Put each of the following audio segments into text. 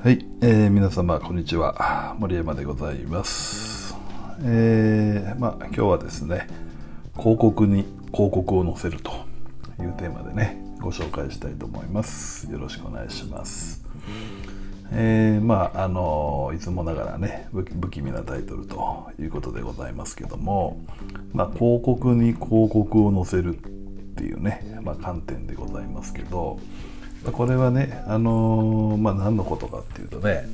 はい、えー皆様こんにちは森山でございます。えーまあ今日はですね広告に広告を載せるというテーマでねご紹介したいと思います。よろしくお願いします。えーまああのいつもながらね不不気味なタイトルということでございますけども、まあ、広告に広告を載せるっていうね、まあ、観点でございますけどこれはね、あのまあ、何のことかっていうとね、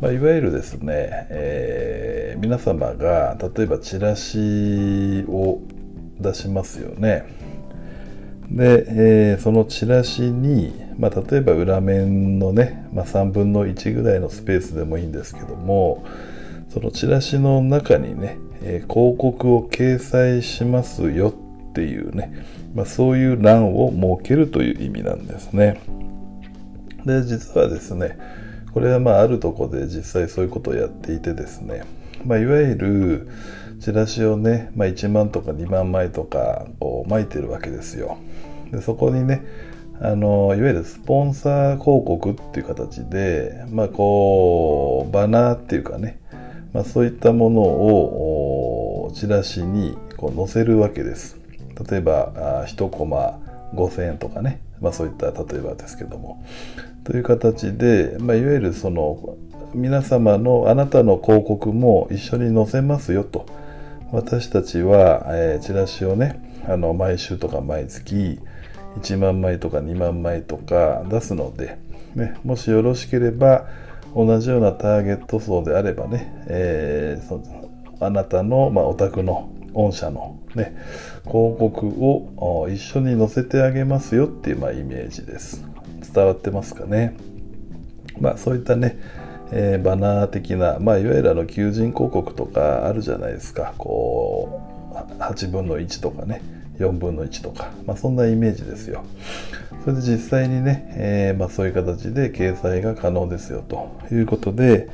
まあ、いわゆるですね、えー皆様が例えばチラシを出しますよね。で、えーそのチラシに、まあ、例えば裏面のね、まあ、3分の1ぐらいのスペースでもいいんですけどもそのチラシの中にね、えー広告を掲載しますよっていうね、まあ、そういう欄を設けるという意味なんですね。で実はですねこれはまああるとこで実際そういうことをやっていてですね、まあ、いわゆるチラシをね、まあ、1万とか2万枚とかこう巻いてるわけですよ。でそこにねあのいわゆるスポンサー広告っていう形で、まあ、こうバナーっていうかね、まあ、そういったものをチラシにこう載せるわけです。例えば1コマ5000円とかね、まあ、そういった例えばですけども。という形で、まあ、いわゆるその皆様のあなたの広告も一緒に載せますよと。私たちは、えーチラシをねあの毎週とか毎月1万枚とか2万枚とか出すので、ね、もしよろしければ同じようなターゲット層であればね、えーそあなたの、まあ、お宅の御社の、ね、広告を一緒に載せてあげますよっていう、まあ、イメージです。伝わってますかね。まあそういったね、えーバナー的な、まあ、いわゆるあの求人広告とかあるじゃないですか。こう8分の1とかね4分の1とか、まあ、そんなイメージですよ。それで実際にね、えーまあ、そういう形で掲載が可能ですよということで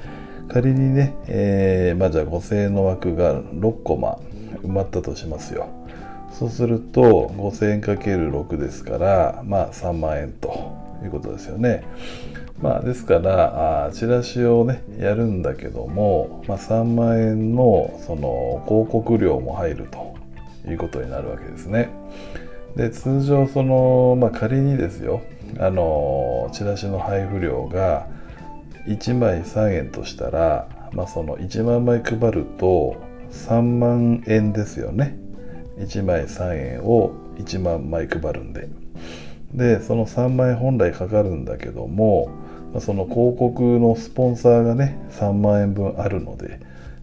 仮にね、えーまあ、じゃあ5000円の枠が6コマ埋まったとしますよそうすると5000円 ×6 ですから、まあ、3万円ということですよね。まあ、ですからあチラシをねやるんだけども、まあ、3万円のその広告料も入るということになるわけですね。で通常その、まあ、仮にですよあのチラシの配布料が1枚3円としたら、まあ、その1万枚配ると3万円ですよね。1枚3円を1万枚配るんで。でその3万円本来かかるんだけどもその広告のスポンサーがね3万円分あるので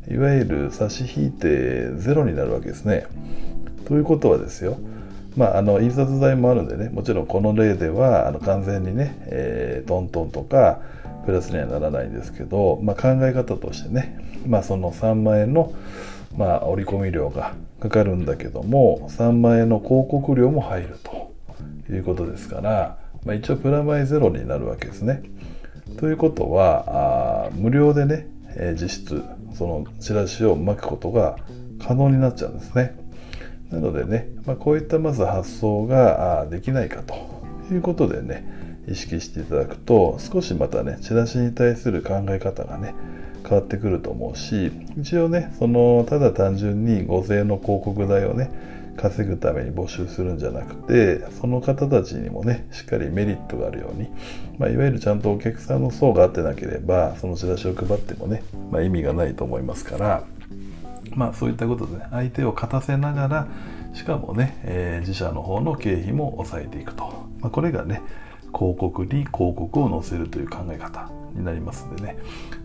いわゆる差し引いてゼロになるわけですね。ということはですよまあ、あの印刷代もあるんでねもちろんこの例ではあの完全にね、えートントンとかプラスにはならないんですけど、まあ、考え方としてね、まあ、その3万円の、まあ、折り込み料がかかるんだけども3万円の広告料も入るということですから、まあ、一応プラマイゼロになるわけですね。ということはあ無料でね、えー実質そのチラシを巻くことが可能になっちゃうんですね。なのでね、まあ、こういったまず発想ができないかということでね意識していただくと少しまたねチラシに対する考え方がね変わってくると思うし一応ねそのただ単純に5 0の広告代をね稼ぐために募集するんじゃなくてその方たちにもねしっかりメリットがあるように、まあ、いわゆるちゃんとお客さんの層が合ってなければそのチラシを配ってもね、まあ、意味がないと思いますからまあそういったことでね相手を勝たせながらしかもね、えー自社の方の経費も抑えていくと、まあ、これがね広告に広告を載せるという考え方になりますんでね、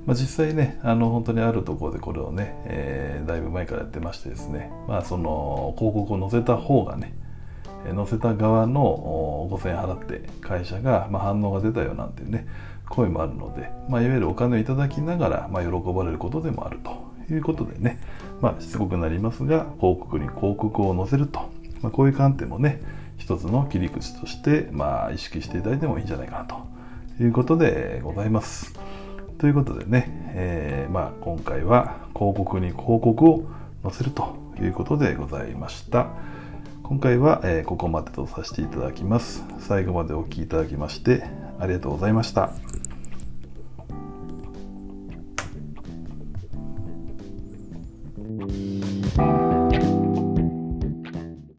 まあ、実際ねあの本当にあるところでこれをね、えーだいぶ前からやってましてですね。まあその広告を載せた方がね載せた側の5000円払って会社が、ま、反応が出たよなんていうね声もあるので、まあ、いわゆるお金をいただきながら、ま、喜ばれることでもあるということでね、まあ、しつこくなりますが広告に広告を載せると、まあ、こういう観点もね一つの切り口として、まあ、意識していただいてもいいんじゃないかなということでございます。ということでね、えーまあ、今回は広告に広告を載せるということでございました。今回は、えここまでとさせていただきます。最後までお聴きいただきましてありがとうございました。